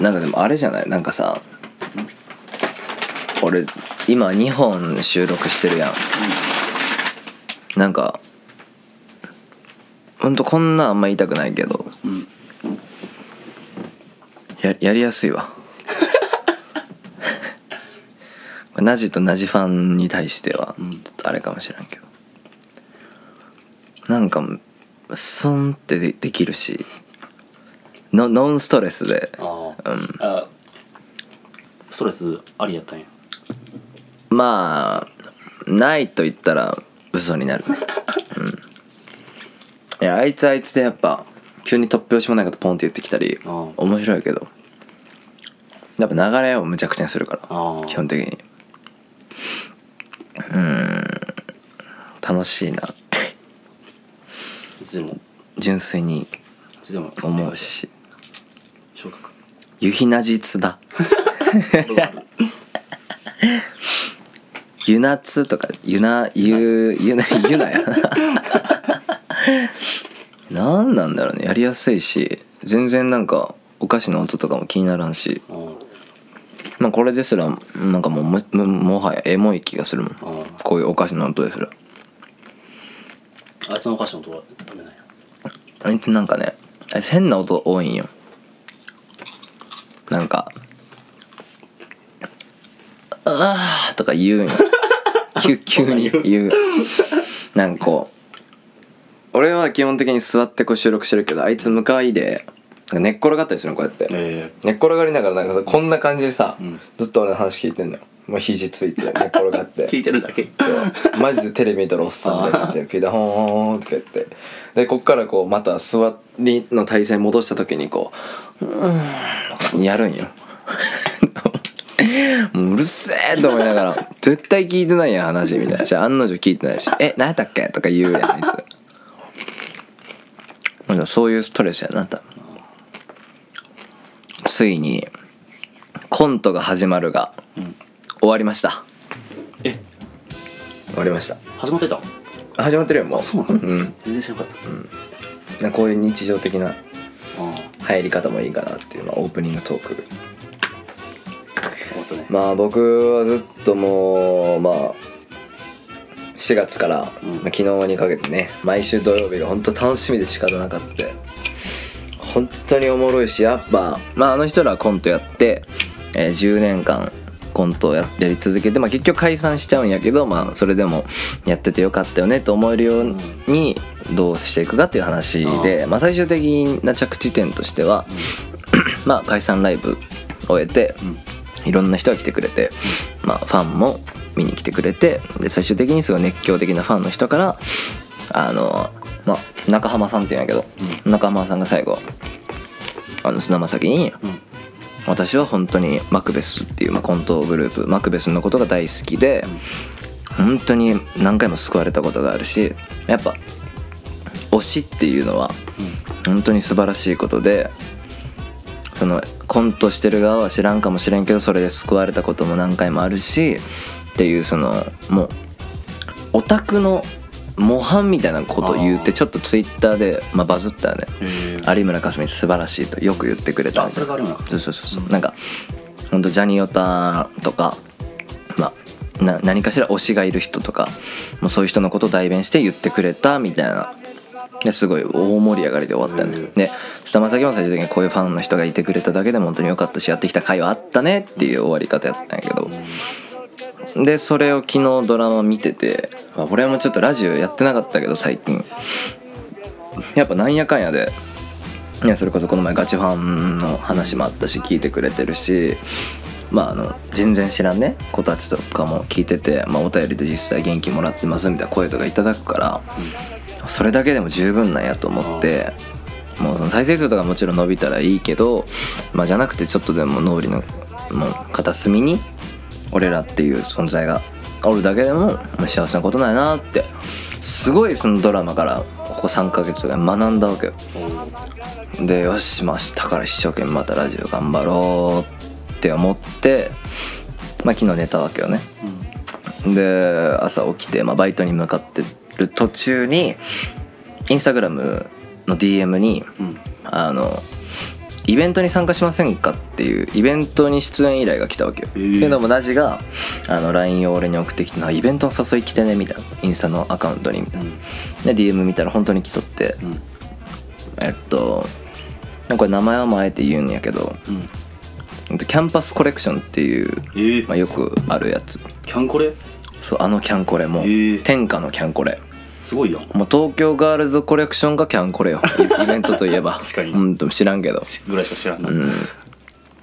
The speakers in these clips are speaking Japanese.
なんかでもあれじゃない？なんかさ俺今2本収録してるやん、なんかほんとこんなんあんま言いたくないけど。うん。ややりやすいわ。ナジとナジファンに対してはうん。ちょっとあれかもしれんけど。なんかスンってでできるしノノンストレスで。ああ、うん。あストレスありやったんや。まあないと言ったら嘘になる。ね うん。いやあいつあいつでやっぱ急に突拍子もないことポンって言ってきたり面白いけどやっぱ流れをむちゃくちゃにするから基本的に。うん。楽しいなって。いつでも。い純粋に思うし。昇格夕日なじつだ。ゆなつとかゆなゆゆなゆなやな。なんなんだろうね。やりやすいし全然なんかお菓子の音とかも気にならんし。うん。まあこれですらなんかもうもももはやエモい気がするもん。うん。こういうお菓子の音ですら。あいつのお菓子の音はあいつなんかねあいつ変な音多いんよなんか「あー」とか言うんよ。急急に言う。なんかこう俺は基本的に座ってこう収録してるけどあいつ向かいで寝っ転がったりするのこうやって。え寝っ転がりながらなんかさこんな感じでさ、うん。ずっと俺の話聞いてんのよもう肘ついて寝っ転がって。聞いてるだけ。そうマジでテレビ見とるおっさんみたいな感じで聞いて「ほんほんほん」とか言って。でこっからこうまた座りの体勢戻した時にこう「うーん」やるんよ。もううるせえと思いながら。絶対聞いてないやん話みたいな。し案の定聞いてないし「え何やったっけ?」とか言うやんあいつ。そういうストレスやな多分。ついにコントが始まるが。うん終わりました。え？終わりました。始まってた？あ始まってるよもう。そうなの？ん。全然知らなかった。なんかこういう日常的なあ入り方もいいかなっていう、まあ、オープニングトーク。あ終わったね。まあ僕はずっともうまあ4月から、うん。まあ昨日にかけてね毎週土曜日が本当楽しみで仕方なかった。本当におもろいしやっぱまああの人らはコントやって、えー10年間コントをややり続けて、まあ、結局解散しちゃうんやけど、まあ、それでもやっててよかったよねと思えるようにどうしていくかっていう話で、まあ、最終的な着地点としては、まあ解散ライブ終えて、うん。いろんな人が来てくれて、まあ、ファンも見に来てくれてで最終的にすごい熱狂的なファンの人からあの、まあ、中浜さんって言うんやけど、中浜さんが最後あの菅田将暉にうん「私は本当にマクベスっていう、まあ、コントグループマクベスのことが大好きで、本当に何回も救われたことがあるしやっぱ推しっていうのは本当に素晴らしいことでそのコントしてる側は知らんかもしれんけどそれで救われたことも何回もあるしっていうそのもうオタクの模範みたいなことを言ってちょっとツイッターで、まあ、バズったよね。有村架純素晴らしいとよく言ってくれた。あそれが有村架純。そうそうそうそう。なんかほんとジャニオタとかまあな何かしら推しがいる人とかもうそういう人のことを代弁して言ってくれたみたいな。ですごい大盛り上がりで終わったよね。うん。で菅田将暉も最終的にこういうファンの人がいてくれただけでも本当に良かったしやってきた回はあったねっていう終わり方やったんやけどでそれを昨日ドラマ見ててまあ俺もちょっとラジオやってなかったけど最近。やっぱなんやかんやでいやそれこそこの前ガチファンの話もあったし聞いてくれてるしまああの全然知らんね子たちとかも聞いてて、まあ、お便りで実際元気もらってますみたいな声とかいただくからそれだけでも十分なんやと思ってもうその再生数とかもちろん伸びたらいいけど、まあ、じゃなくてちょっとでも脳裏のもう片隅に俺らっていう存在がおるだけでもまあ幸せなことないなってすごいそのドラマからここ3ヶ月ぐらい学んだわけよ。でよしまあ明日から一生懸命またラジオ頑張ろうって思ってまあ昨日寝たわけよね。で朝起きて、まあ、バイトに向かってる途中にインスタグラムの DM にうん。あのイベントに参加しませんかっていうイベントに出演依頼が来たわけよ、へーっていうのもナジがあの LINE を俺に送ってきてなイベントの誘い来てねみたいな。インスタのアカウントにみたいな。で DM 見たら本当に来とって。うん。うんえっとこれ名前はもうあえて言うんやけどうん。えっとキャンパスコレクションっていう、えー。まあ、よくあるやつ。キャンコレ？そうあのキャンコレもへー天下のキャンコレすごいやんもう東京ガールズコレクションがキャンコレよ。イ イベントといえば。確かに。うんと知らんけど。ぐらいしか知らんな、うん。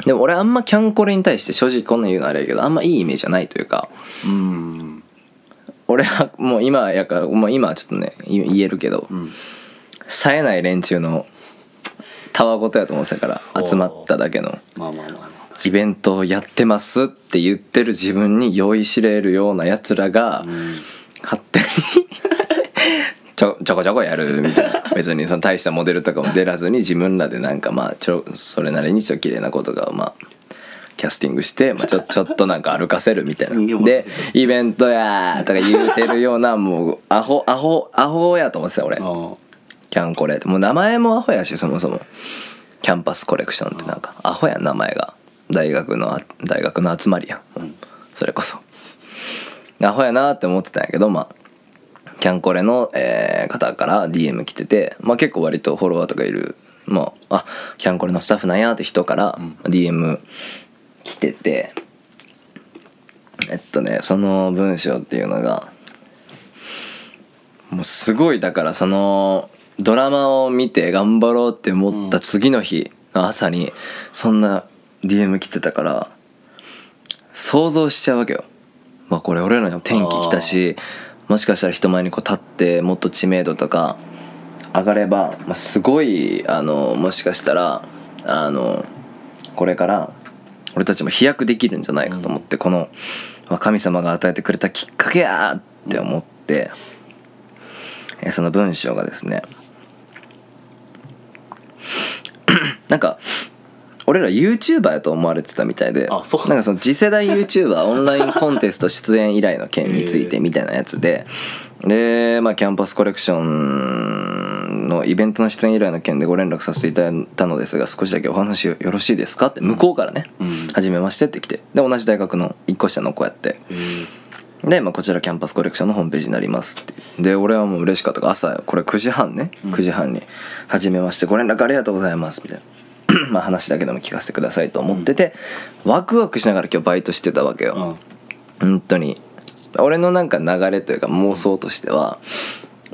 でも俺あんまキャンコレに対して正直こんなん言うのあれやけどあんまいいイメージじゃないというか。うん。俺はもう今やから、まあ、今はちょっとね言言えるけどうん。冴えない連中のたわごとやと思ってたから集まっただけのまあまあまあまあ。イベントをやってますって言ってる自分に酔いしれるようなやつらがうん。勝手にちょちょこちょこやるみたいな。別にその大したモデルとかも出らずに自分らでなんかまあちょそれなりにちょっと綺麗なことがまあキャスティングして、まあ、ちょ ちょっとなんか歩かせるみたいな。でイベントやーとか言うてるようなもうアホアホアホやと思ってた俺。キャンコレもう名前もアホやしそもそも。キャンパスコレクションってなんかアホやん名前が。大学のあ大学の集まりやん、ん。それこそ。アホやなって思ってたんやけどまあキャンコレの、えー方から DM 来てて、まあ、結構割とフォロワーとかいる。まああキャンコレのスタッフなんやって人からうん。DM 来ててえっとねその文章っていうのがもうすごいだからそのドラマを見て頑張ろうって思った次の日の朝にそんな DM 来てたから想像しちゃうわけよ。まあこれ俺らにも転機来たしもしかしたら人前にこう立ってもっと知名度とか上がれば、まあ、すごいあのもしかしたらあのこれから俺たちも飛躍できるんじゃないかと思って、このまあ神様が与えてくれたきっかけやーって思って、えーその文章がですね なんか俺ら YouTuber やと思われてたみたいであそう。なんかその次世代 YouTuber オンラインコンテスト出演依頼の件についてみたいなやつででまあキャンパスコレクションのイベントの出演依頼の件でご連絡させていただいたのですが少しだけお話よろしいですかって向こうからねうん「初めまして」って来てで同じ大学の1個下の子やって。へで、まあ、こちらキャンパスコレクションのホームページになりますって。で俺はもう嬉しかったから朝これ9時半ね9時半に「初めましてご連絡ありがとうございます」みたいな まあ話だけでも聞かせてくださいと思ってて、ワクワクしながら今日バイトしてたわけえよ、本当に。俺のなんか流れというか妄想としては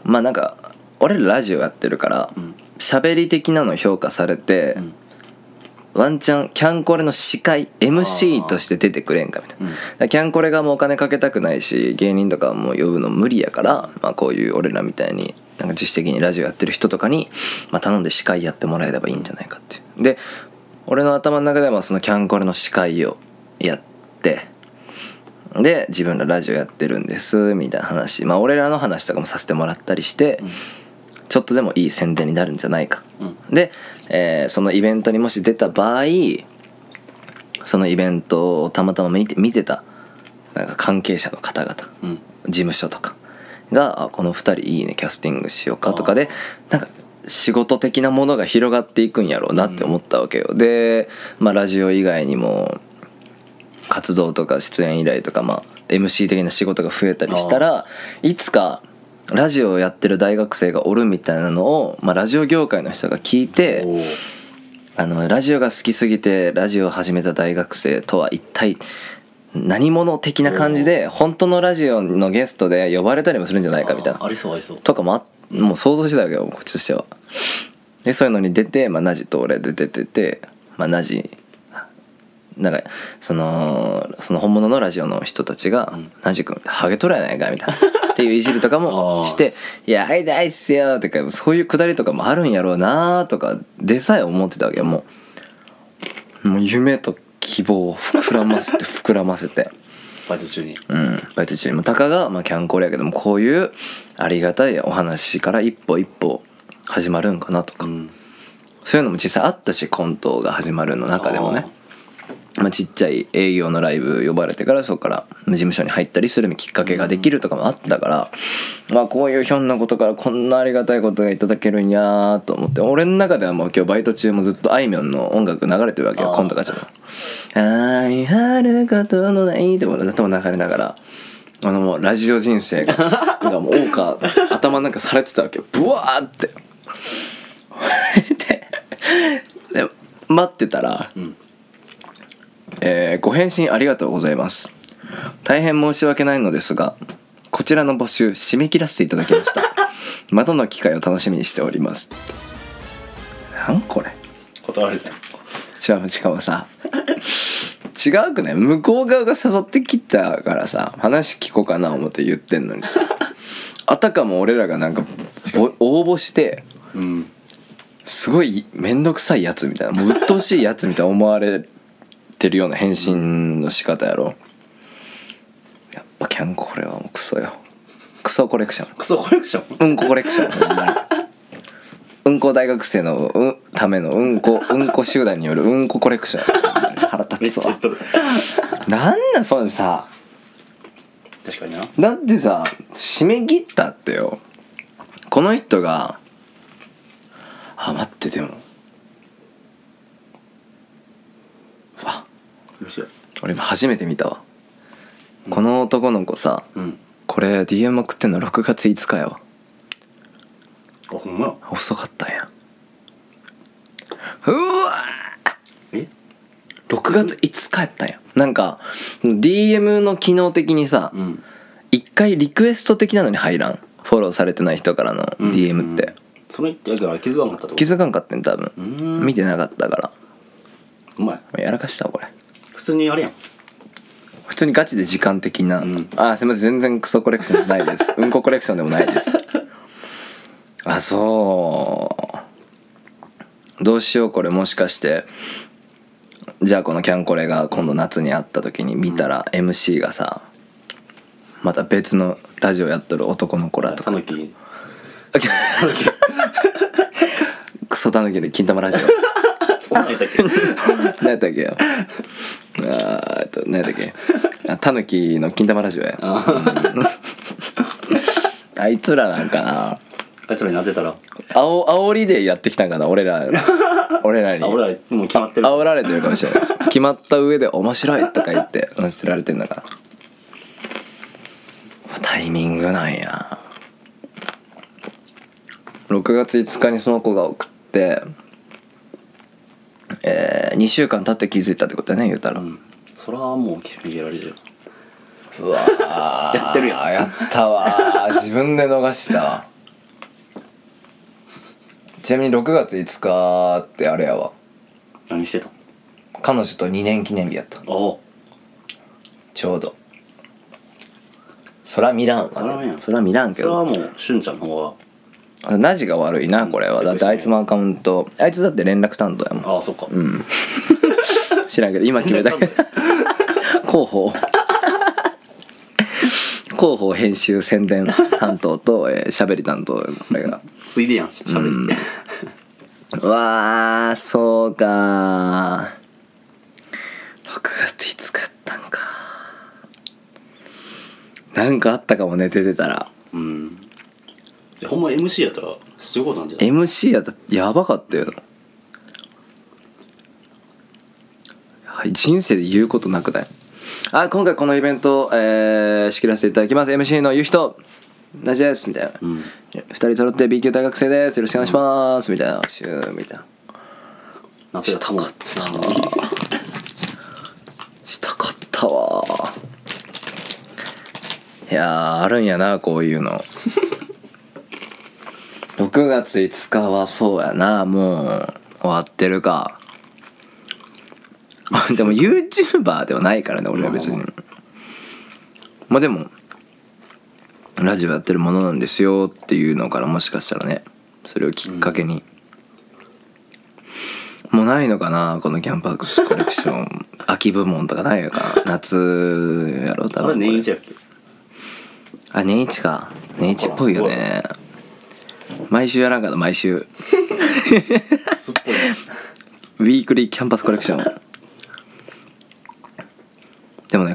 まあなんか俺らラジオやってるからうん。喋り的なの評価されて、うん。ワンチャンキャンコレの司会 MC として出てくれんかみたいな、うん。キャンコレがもうお金かけたくないし芸人とかも呼ぶの無理やから、まあ、こういう俺らみたいになんか自主的にラジオやってる人とかに、まあ、頼んで司会やってもらえればいいんじゃないかっていうで俺の頭の中ではそのキャンコレの司会をやってで自分らラジオやってるんですみたいな話。まあ俺らの話とかもさせてもらったりして、ちょっとでもいい宣伝になるんじゃないか。うん。で、えーそのイベントにもし出た場合そのイベントをたまたま見て見てたなんか関係者の方々うん。事務所とかがあこの2人いいねキャスティングしようかとかでなんか仕事的なものが広がっていくんやろうなって思ったわけよ、で、まあ、ラジオ以外にも活動とか出演依頼とか、まあ、MC 的な仕事が増えたりしたらいつかラジオをやってる大学生がおるみたいなのを、まあ、ラジオ業界の人が聞いてあのラジオが好きすぎてラジオを始めた大学生とは一体何者的な感じで本当のラジオのゲストで呼ばれたりもするんじゃないかみたいな。あありそうありそう。とかもあもう想像してたわけよこっちとしては。でそういうのに出て、まあ、ナジと俺で出てて、まあ、ナジなんかそのその本物のラジオの人たちがうん「ナジ君ハゲとるやないか」みたいな。っていういじりとかも して「いやはい大っすよ」とかそういうくだりとかもあるんやろうなとかでさえ思ってたわけよもう。もう夢と希望を膨らませて 膨らませて。バイト中に。うん、バイト中に。もたかが、まあ、キャンコレやけどもこういうありがたいお話から一歩一歩始まるんかなとか、うん。そういうのも実際あったしコントが始まるの中でもね。まあ、ちっちゃい営業のライブ呼ばれてからそこから事務所に入ったりするきっかけができるとかもあったから、まあこういうひょんなことからこんなありがたいことがいただけるんやーと思って俺の中ではもう今日バイト中もずっとあいみょんの音楽流れてるわけよコントがちょっと「愛あることのない」っても頭流れながらあのもうラジオ人生が なんかもう謳歌頭なんかされてたわけよ。ブワーって。でで待ってたら、ん。えーご返信ありがとうございます。大変申し訳ないのですがこちらの募集締め切らせていただきました。またの機会を楽しみにしております。なんこれ。断られたしかもさ違うくない？向こう側が誘ってきたからさ話聞こうかな思って言ってんのに あたかも俺らがなんかぼ応募してうん。すごい面倒くさいやつみたいなもう鬱陶しいやつみたいな思われてるような返信の仕方やろ。やっぱキャンコこれはもうクソよ。クソコレクション。クソコレクション？うんこコレクション。ほんまにうんこ大学生のうんためのうんこうんこ集団によるうんこコレクション腹立つわ。なんなんそれさ。確かにな。だってさ締め切ったってよ。この人があ待ってでも。うわよしよ俺今初めて見たわ、この男の子さうん。これ DM 送ってんの6月5日やわ。あほんまや。遅かったんやうわえ6月5日やったんや。なんか DM の機能的にさうん。一回リクエスト的なのに入らん。フォローされてない人からの DM って、それってやから気づかなかったと気づかんかってん多分。見てなかったから。うまい。やらかしたわこれ。普通にあれやん。普通にガチで時間的な、ん。あすいません全然クソコレクションじゃないです。うんこコレクションでもないです。あそう。どうしようこれ。もしかしてじゃあこのキャンコレが今度夏に会った時に見たら MC がさまた別のラジオやっとる男の子らとか。たぬきクソタヌキで金玉ラジオ。そんなんやったっけ。何やったっけ？よあーえっと何やったっけ？あタヌキの金玉ラジオや。あいつらなんかな。あいつらになってたらあお煽りでやってきたんかな俺ら。俺らに。あ俺らもう決まってる。煽られてるかもしれない。決まった上で「面白い」とか言って乗せてられてんだからタイミングなんや。6月5日にその子が送ってえー、2週間経って気づいたってことだね言うたら、うん。そらもう決められる。ようわー。やってるやん。やったわー。自分で逃したわちなみに6月5日ってあれやわ。何してた？彼女と2年記念日やった。あちょうど。そら見らんわそら見らん。そら見らんけど。それはもうしゅんちゃんの方あナジが悪いなこれは。うんだってあいつのアカウントあいつだって連絡担当やもん。がああそっか。うん。知らんけど今決めた。けど広報。広報編集宣伝担当とえー喋り担当これがついでやんしゃべりう わーそうか6月5日やったんか。なんかあったかもね出てたら。うん。でほんま MC やったらすごいことなんじゃない？MC やったらやばかったよ。なはい人生で言うことなくない？あ今回このイベント、えー仕切らせていただきます。MC の言う人同じですみたいな、うん。二人揃って B 級大学生です。よろしくお願いします。みたいな。シューみたいな。なってたしたかった。わしたかったわ。いやーあるんやなこういうの。6月5日はそうやな。もう終わってるか。でも YouTuber ではないからね俺は別に。まあ。まあでもラジオやってるものなんですよっていうのからもしかしたらねそれをきっかけに、もうないのかなこのキャンパースコレクション。秋部門とかないのかな夏やろ多あれ分年一やっけあ年一か。年一っぽいよね。毎週やらんかな毎週。すっぽいウィークリーキャンパスコレクション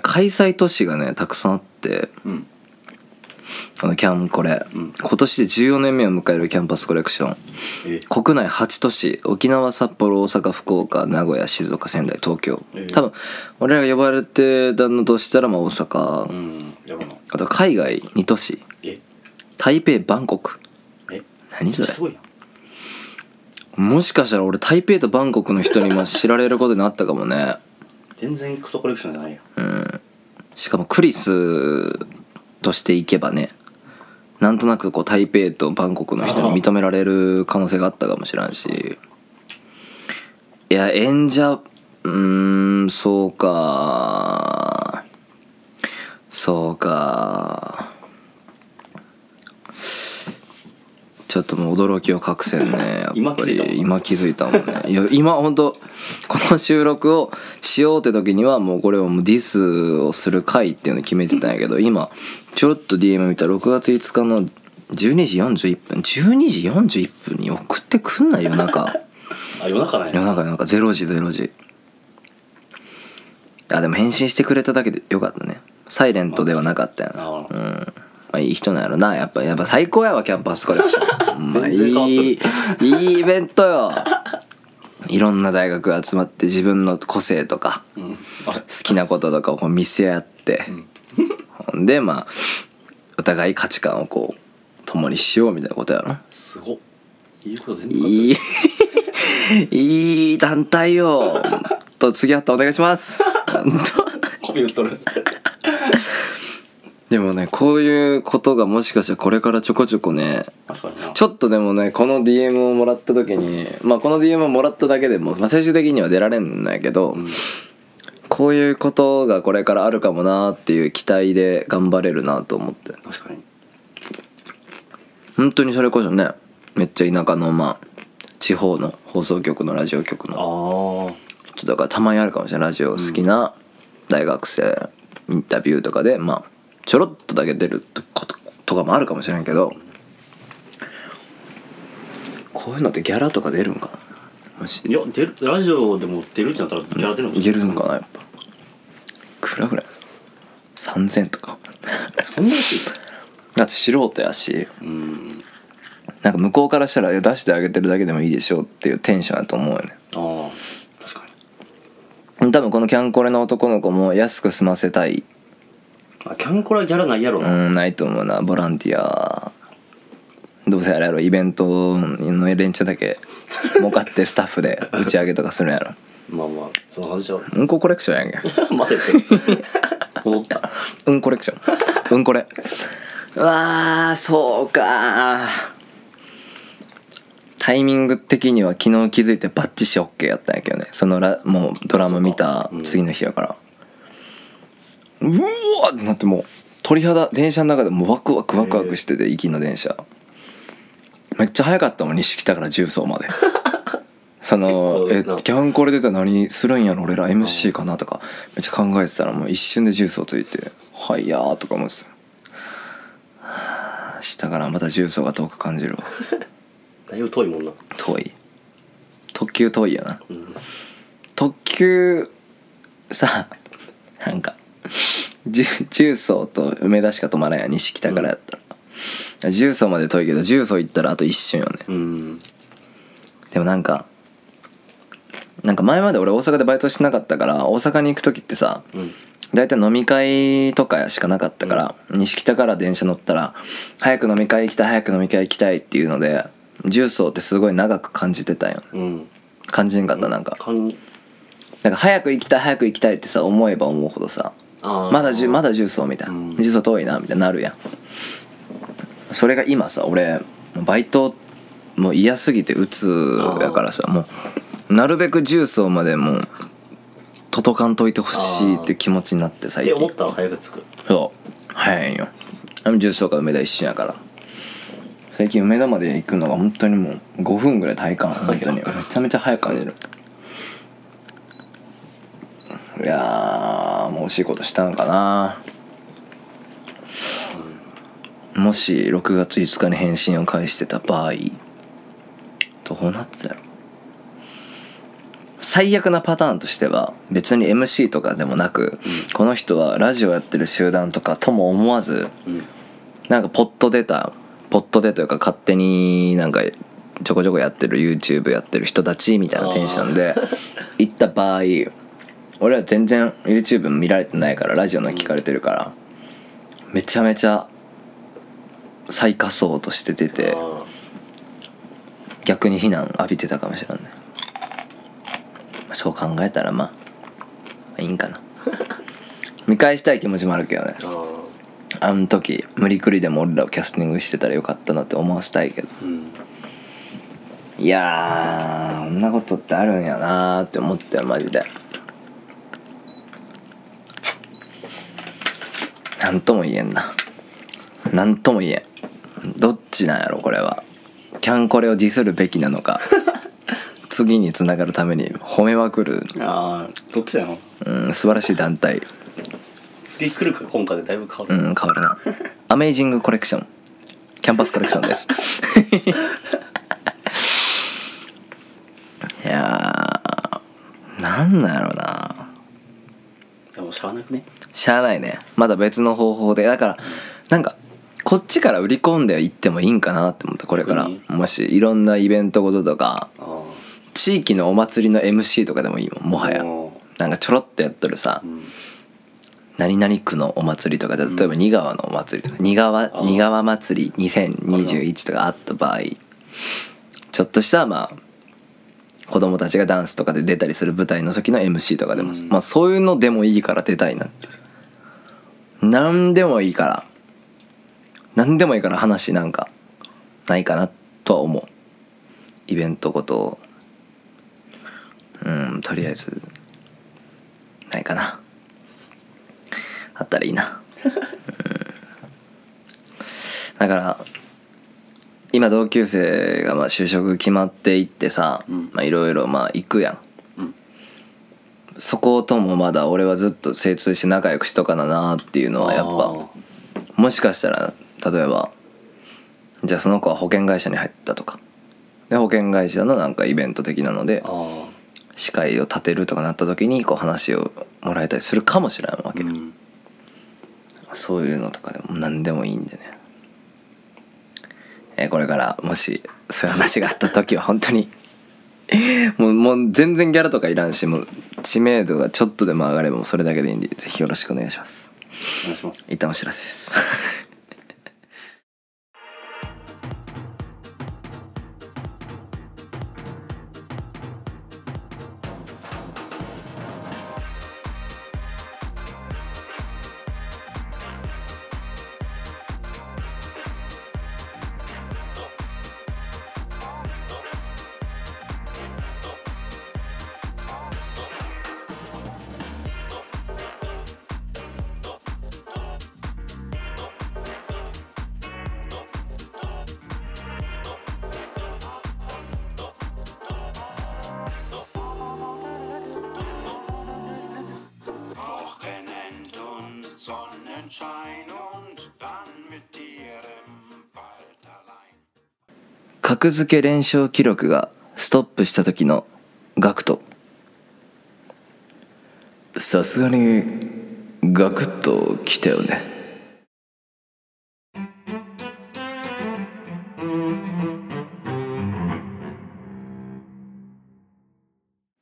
開催都市がねたくさんあってうんこのキャンコレ、うん今年で14年目を迎えるキャンパスコレクション。え。国内8都市沖縄札幌大阪福岡名古屋静岡仙台東京、え。え多分俺らが呼ばれてたのとしたらまあ大阪、うん。あと海外2都市。え。台北バンコク。え。何それ。もしかしたら俺台北とバンコクの人にも知られることになったかもね。全然クソコレクションじゃないようん。しかもクリスとしていけばねなんとなくこう台北とバンコクの人に認められる可能性があったかもしらんし。いや演者うーんそうか。そうかちょっともう驚きを隠せんね。やっぱり。今気づいたもんね。いや今本当この収録をしようって時にはもうこれはもうディスをする回っていうのを決めてたんやけど今ちょろっと DM 見たら6月5日の12時41分。12時41分に送ってくんない夜中。あ夜中ない夜中夜中。0時0時。あでも返信してくれただけでよかったね。サイレントではなかったよな。あうん。まあいい人なんやろな。やっぱやっぱ最高やわキャンパスコレクション。まあい全然変わっとる。いいいイベントよ。いろんな大学が集まって自分の個性とかうん。あ好きなこととかをこう見せ合って、ほん。でまあお互い価値観をこう共にしようみたいなことやろ。すごっ。いいこと全部いいいい団体よ。と次会ったらお願いします。本当コピー売っとるでもねこういうことがもしかしたらこれからちょこちょこねちょっとでもねこの DM をもらった時にまあこの DM をもらっただけでも、まあ、最終的には出られんのやけど、ん。こういうことがこれからあるかもなっていう期待で頑張れるなと思って。確かに。本当にそれこそねめっちゃ田舎のまあ地方の放送局のラジオ局のあだからたまにあるかもしれない。ラジオ好きな大学生インタビューとかでまあちょろっとだけ出ることとかもあるかもしれんけどこういうのってギャラとか出るんかな？もし。あいや出るラジオでも出るってなったらギャラ出るの？いけるんかなやっぱ。いくらぐらい？3000とか。そんな安い？だって素人やし。うん。なんか向こうからしたら出してあげてるだけでもいいでしょっていうテンションやと思うよね。ああ確かに。多分このキャンコレの男の子も安く済ませたいあキャンコラギャラないやろうな、んないと思うな。ボランティア。どうせあれやろ。イベントの連中だけ 儲かってスタッフで打ち上げとかするんやろ。まあまあその話は。うんこコレクションやんけ。待てって。戻った。うんコレクション。うんこれ。うわーそうか。タイミング的には昨日気づいてバッチシ OK やったんやけどね。そのラもうドラマ見た次の日やからうわーってなってもう鳥肌電車の中でもうワクワクワクワクしてて行きの電車。めっちゃ早かったもん西北から重曹まで。そのえ結構な。キャンコレ出たら何するんやろ俺ら MC かなとかめっちゃ考えてたらもう一瞬で重曹ついて「はいやー」とか思ってた。はあ下からまた重曹が遠く感じるわ。だいぶ遠いもんな。遠い。特急遠いよな。うん。特急さなんか 重曹と梅田しか止まらんやん西北からやったら、重曹まで遠いけど重曹行ったらあと一瞬よね。うん。でもなんかなんか前まで俺大阪でバイトしてなかったから大阪に行く時ってさうん。大体飲み会とかしかなかったから、西北から電車乗ったら早く飲み会行きたい早く飲み会行きたいっていうので重曹ってすごい長く感じてたんよ。うん。感じんかったなんか。かんなんか早く行きたい早く行きたいってさ思えば思うほどさまだじゅまだ重曹みたいな、うん。重曹遠いなみたいになるやん。それが今さ俺バイトもう嫌すぎて鬱やからさもうなるべく重曹までもう届かんといてほしいって気持ちになって最近。思ったら早く着く。そう。早いんよ。重曹か梅田一緒やから。最近梅田まで行くのが本当にもう5分ぐらい体感本当に。めちゃめちゃ早く感じる。いやー惜しいことしたんかな。もし6月5日に返信を返してた場合どうなってたやろ。最悪なパターンとしては別に MC とかでもなく、この人はラジオやってる集団とかとも思わずうん。なんかポット出たポットでというか勝手になんかちょこちょこやってる YouTube やってる人たちみたいなテンションで行った場合俺は全然 YouTube 見られてないからラジオの聞かれてるからめちゃめちゃ最下層として出てあ逆に非難浴びてたかもしれないそう考えたらまあいいんかな。見返したい気持ちもあるけどね。ー。ああの時無理くりでも俺らをキャスティングしてたらよかったなって思わせたいけど。ーうん。いやーこんなことってあるんやなーって思ったよマジでなんとも言えんな。なんとも言えん。どっちなんやろこれは。キャンコレをディスるべきなのか。次につながるために褒めまくる、ああどっちだようん、素晴らしい団体。次来るか今回でだいぶ変わる、うん変わるな。アメイジングコレクション。キャンパスコレクションです。いやーなんなんやろな。でもしゃあなくね？しゃあないね。まだ別の方法で。だからなんかこっちから売り込んでいってもいいんかなって思った。これから。逆もしいろんなイベントごととかあ地域のお祭りの MC とかでもいいもんもあはや。もなんかちょろっとやっとるさううん。何々区のお祭りとかで例えば新川のお祭りとか新川ー。新川祭り2021とかあった場合ちょっとしたまあ子供たちがダンスとかで出たりする舞台の時の MC とかでも、うん。まあそういうのでもいいから出たいなって何でもいいから。何でもいいから話なんかないかなとは思う。イベントごと。うんとりあえず。ないかな。あったらいいな、うん、だから今同級生がまあ就職決まっていってさいろいろまあ行くやん。うん。そこともまだ俺はずっと精通して仲良くしとかななっていうのはやっぱもしかしたら例えばじゃあその子は保険会社に入ったとか。で保険会社のなんかイベント的なので司会を立てるとかなった時にこう話をもらえたりするかもしれないわけ、うん。そういうのとかでも何でもいいんでね、えーこれからもしそういう話があった時は本当に もうもう全然ギャラとかいらんしもう知名度がちょっとでも上がればもうそれだけでいいんでぜひよろしくお願いします。お願いします。一旦お知らせです格付け連勝記録がストップした時のガクト。さすがにガクッと来たよね。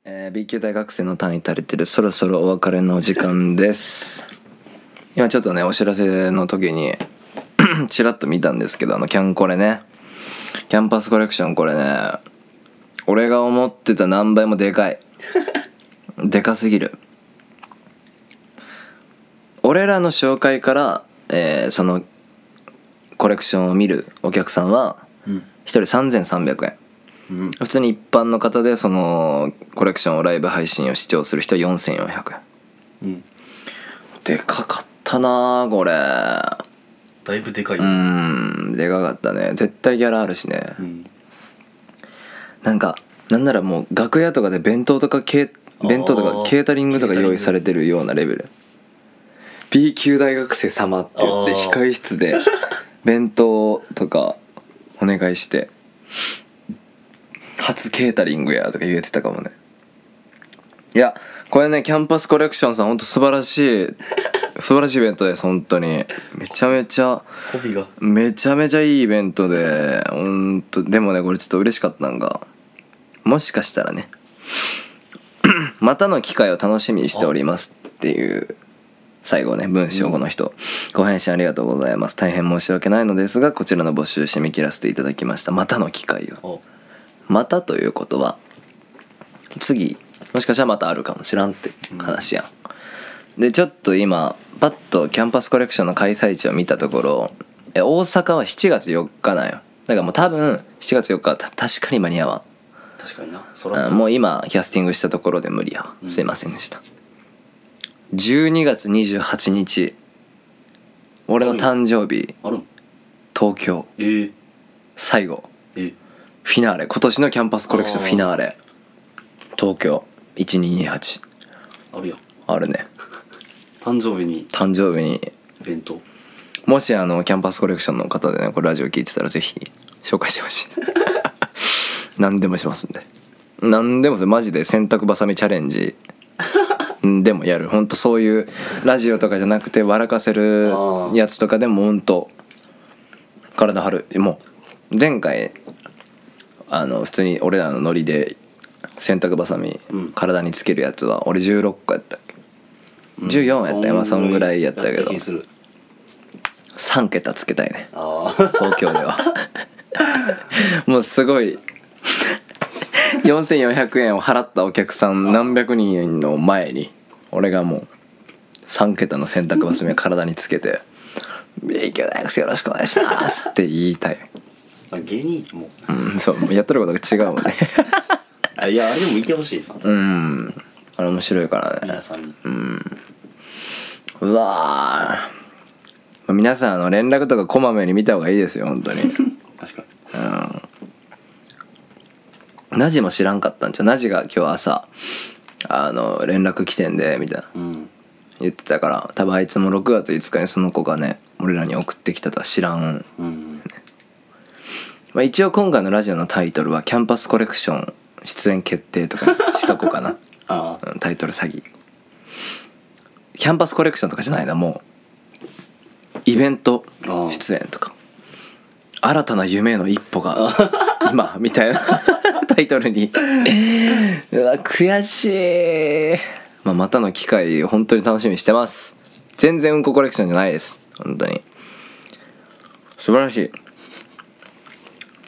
えー B 級大学生の単位足りてる。そろそろお別れの時間です。今ちょっとねお知らせの時に ちらっと見たんですけどあのキャンコレね。キャンパスコレクションこれね。俺が思ってた何倍もでかい。でかすぎる。俺らの紹介から、えーそのコレクションを見るお客さんはうん。1人3300円。うん。普通に一般の方でそのコレクションをライブ配信を視聴する人は4400円。うん。でかかったなあこれ。だいぶでかいうーんでかかったね。絶対ギャラあるしね。うん。なんかなんならもう楽屋とかで弁当とかケー弁当とかケータリングとか用意されてるようなレベル。B 級大学生様って言って控室で 弁当とかお願いして。初ケータリングやとか言えてたかもね。いやこれねキャンパスコレクションさんほんと素晴らしい素晴らしいイベントです本当に。めちゃめちゃコピーが。めちゃめちゃいいイベントでほんとでもねこれちょっと嬉しかったのがもしかしたらね またの機会を楽しみにしておりますっていう最後ね文章この人、ご返信ありがとうございます。大変申し訳ないのですがこちらの募集締め切らせていただきました。またの機会を。お。またということは次もしかしたらまたあるかもしらんって話やん、でちょっと今パッとキャンパスコレクションの開催地を見たところえ大阪は7月4日なんよ。だからもう多分7月4日はた確かに間に合わん。確かにな。そらもう今キャスティングしたところで無理やわ。すいませんでした、12月28日俺の誕生日あるん？東京。えー、最後。えー、フィナーレ。今年のキャンパスコレクションフィナーレ。東京。1228あるやん。あるね誕生日に。誕生日に。イベント。もしあのキャンパスコレクションの方でねこれラジオ聞いてたらぜひ紹介してほしい。何でもしますんで。何でもマジで洗濯ばさみチャレンジ。でもやる。ほんとそういうラジオとかじゃなくて笑かせるやつとかでもほんと体張る。もう前回あの普通に俺らのノリで洗濯ばさみうん。体につけるやつは俺16個やった14やったよ。まあそんぐらいやったけど。や気にする。3桁つけたいね。東京では。もうすごい。4400円を払ったお客さん何百人の前に俺がもう3桁の洗濯バサミを体につけて「勉強大学よろしくお願いします」って言いたい。あ芸人も。うんそう。やってることが違うもんね。あいやあれでもいてほしい。なうんあれ面白いからね。皆さんに。うわー。皆さんあの連絡とかこまめに見た方がいいですよ本当に。確かナジも知らんかったんじゃナジが今日朝あの連絡来てんでみたいな。にうん。言ってたから多分あいつも6月5日にその子がね俺らに送ってきたとは知らん、うん。まあ、一応今回のラジオのタイトルは「キャンパスコレクション出演決定」とかにしとこうかな タイトル詐欺。キャンパスコレクションとかじゃないなもう。イベント出演とか。新たな夢への一歩が 今みたいな。タイトルに。うわ悔しい、まあ、またの機会を本当に楽しみにしてます。全然うんこコレクションじゃないです。本当に。素晴らしい。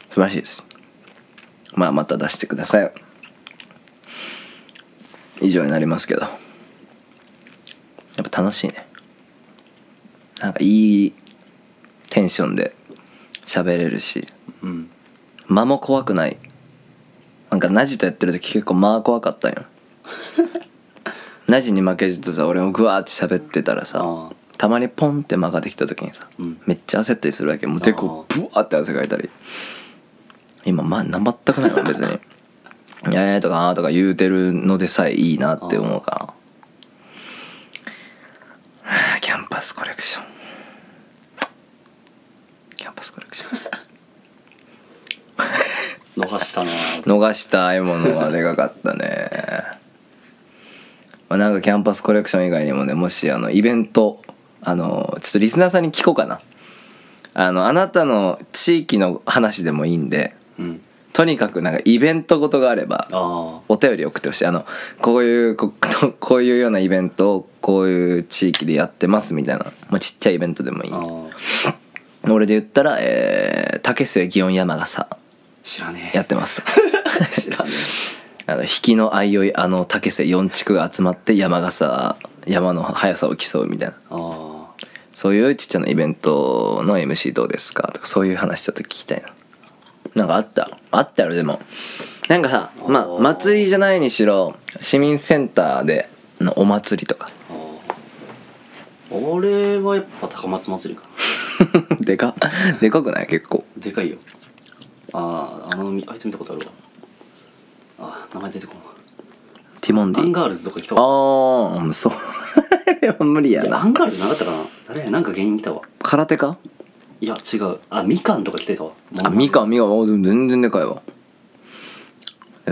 素晴らしいです。まあまた出してください以上になりますけど。やっぱ楽しいね。なんかいいテンションで喋れるし。うん。間も怖くない。なんかナジとやってる時結構間怖かったんよ。ナジに負けじとさ俺もグワーって喋ってたらさあたまにポンって間ができた時にさ、うん。めっちゃ焦ったりするわけもうでこブワーって汗かいたり。今まあ全くないわ別に「いやいや」とか「あー」とか言うてるのでさえいいなって思うからはあキャンパスコレクションキャンパスコレクション逃したな逃した獲物はでかかったねまあなんかキャンパスコレクション以外にもねもしあのイベントあのちょっとリスナーさんに聞こうかなあのあなたの地域の話でもいいんでうんとにかくなんかイベントごとがあればあお便り送ってほしい。あのこういうこ こういうようなイベントをこういう地域でやってますみたいな、まあ、ちっちゃいイベントでもいい。俺で言ったらえー竹末祇園山笠。知らねえ。やってますとか。知らね あの引きのあいおいあの竹瀬4地区が集まって山笠山の速さを競うみたいな。そういうちっちゃなイベントの MC どうですかとかそういう話ちょっと聞きたいななんかあった？あったやろでも。なんかさまあ祭りじゃないにしろ市民センターでのお祭りとか。俺はやっぱ高松祭りかな。でか？でかくない？結構。でかいよ。あああのあいつ見たことあるわ。あ名前出てこんわ。ティモンディ。アンガールズとか来たあわあそう。あれは無理やいやアンガールズなかったかな。誰？やなんか芸人来たわ。空手か？いや違う。あみかんとか来てたわ。あみかんみかん。お全然でかいわ。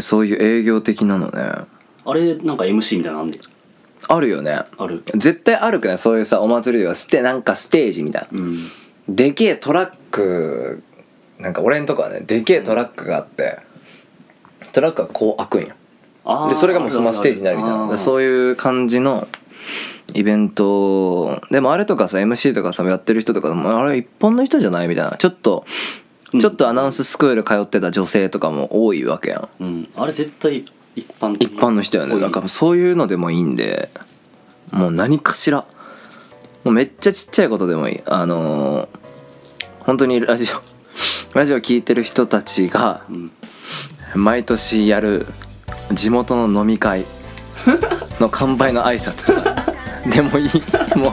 そういう営業的なのね。あれなんか MC みたいなのあんねん。あるよね。ある。絶対あるくないそういうさお祭りでは。ステなんかステージみたいな。うん。でけえトラックなんか俺んとこはねでけえトラックがあってトラックがこう開くんよあーでそれがもうそのステージになるみたいな。でそういう感じのイベントでもあれとかさ MC とかさやってる人とかもあれ一般の人じゃないみたいな。ちょっとうん。ちょっとアナウンススクール通ってた女性とかも多いわけやん。うん。あれ絶対一般的。一般の人やねな。んかそういうのでもいいんでもう何かしら。もうめっちゃちっちゃいことでもいい。あのー本当にラジオ ラジオ聞いてる人たちがうん。毎年やる地元の飲み会の乾杯の挨拶とかでもいい。も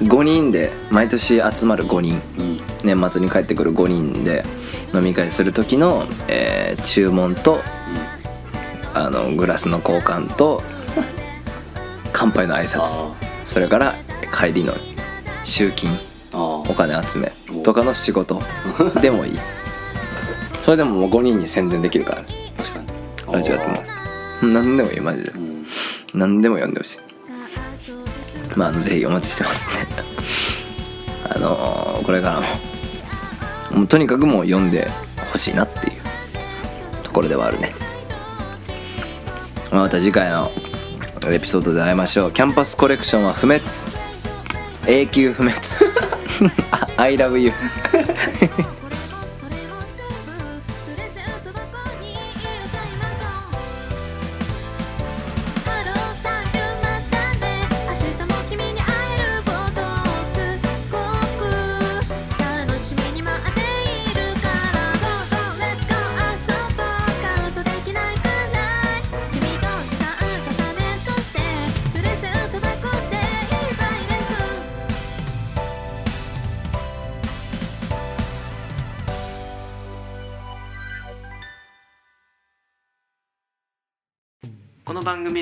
う5人で毎年集まる5人。うん年末に帰ってくる5人で飲み会する時の、えー注文とあのグラスの交換と乾杯の挨拶。あそれから帰りの集金。お金集めとかの仕事。でもいい。それでももう5人に宣伝できるから。確かに。ラジオやってます。何でもいいマジで。うん。何でも読んでほしいまああのぜひお待ちしてますね。あのーこれからももうとにかくもう読んでほしいなっていうところではあるね。また次回のエピソードで会いましょう。キャンパスコレクションは不滅。永久不滅。I love you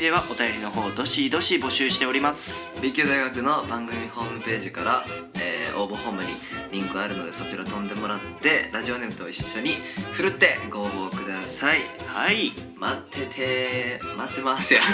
ではお便りの方どしどし募集しております。B 級大学の番組ホームページから、えー応募フォームにリンクあるのでそちら飛んでもらってラジオネームと一緒にふるってご応募ください。はい。待ってて待ってますよ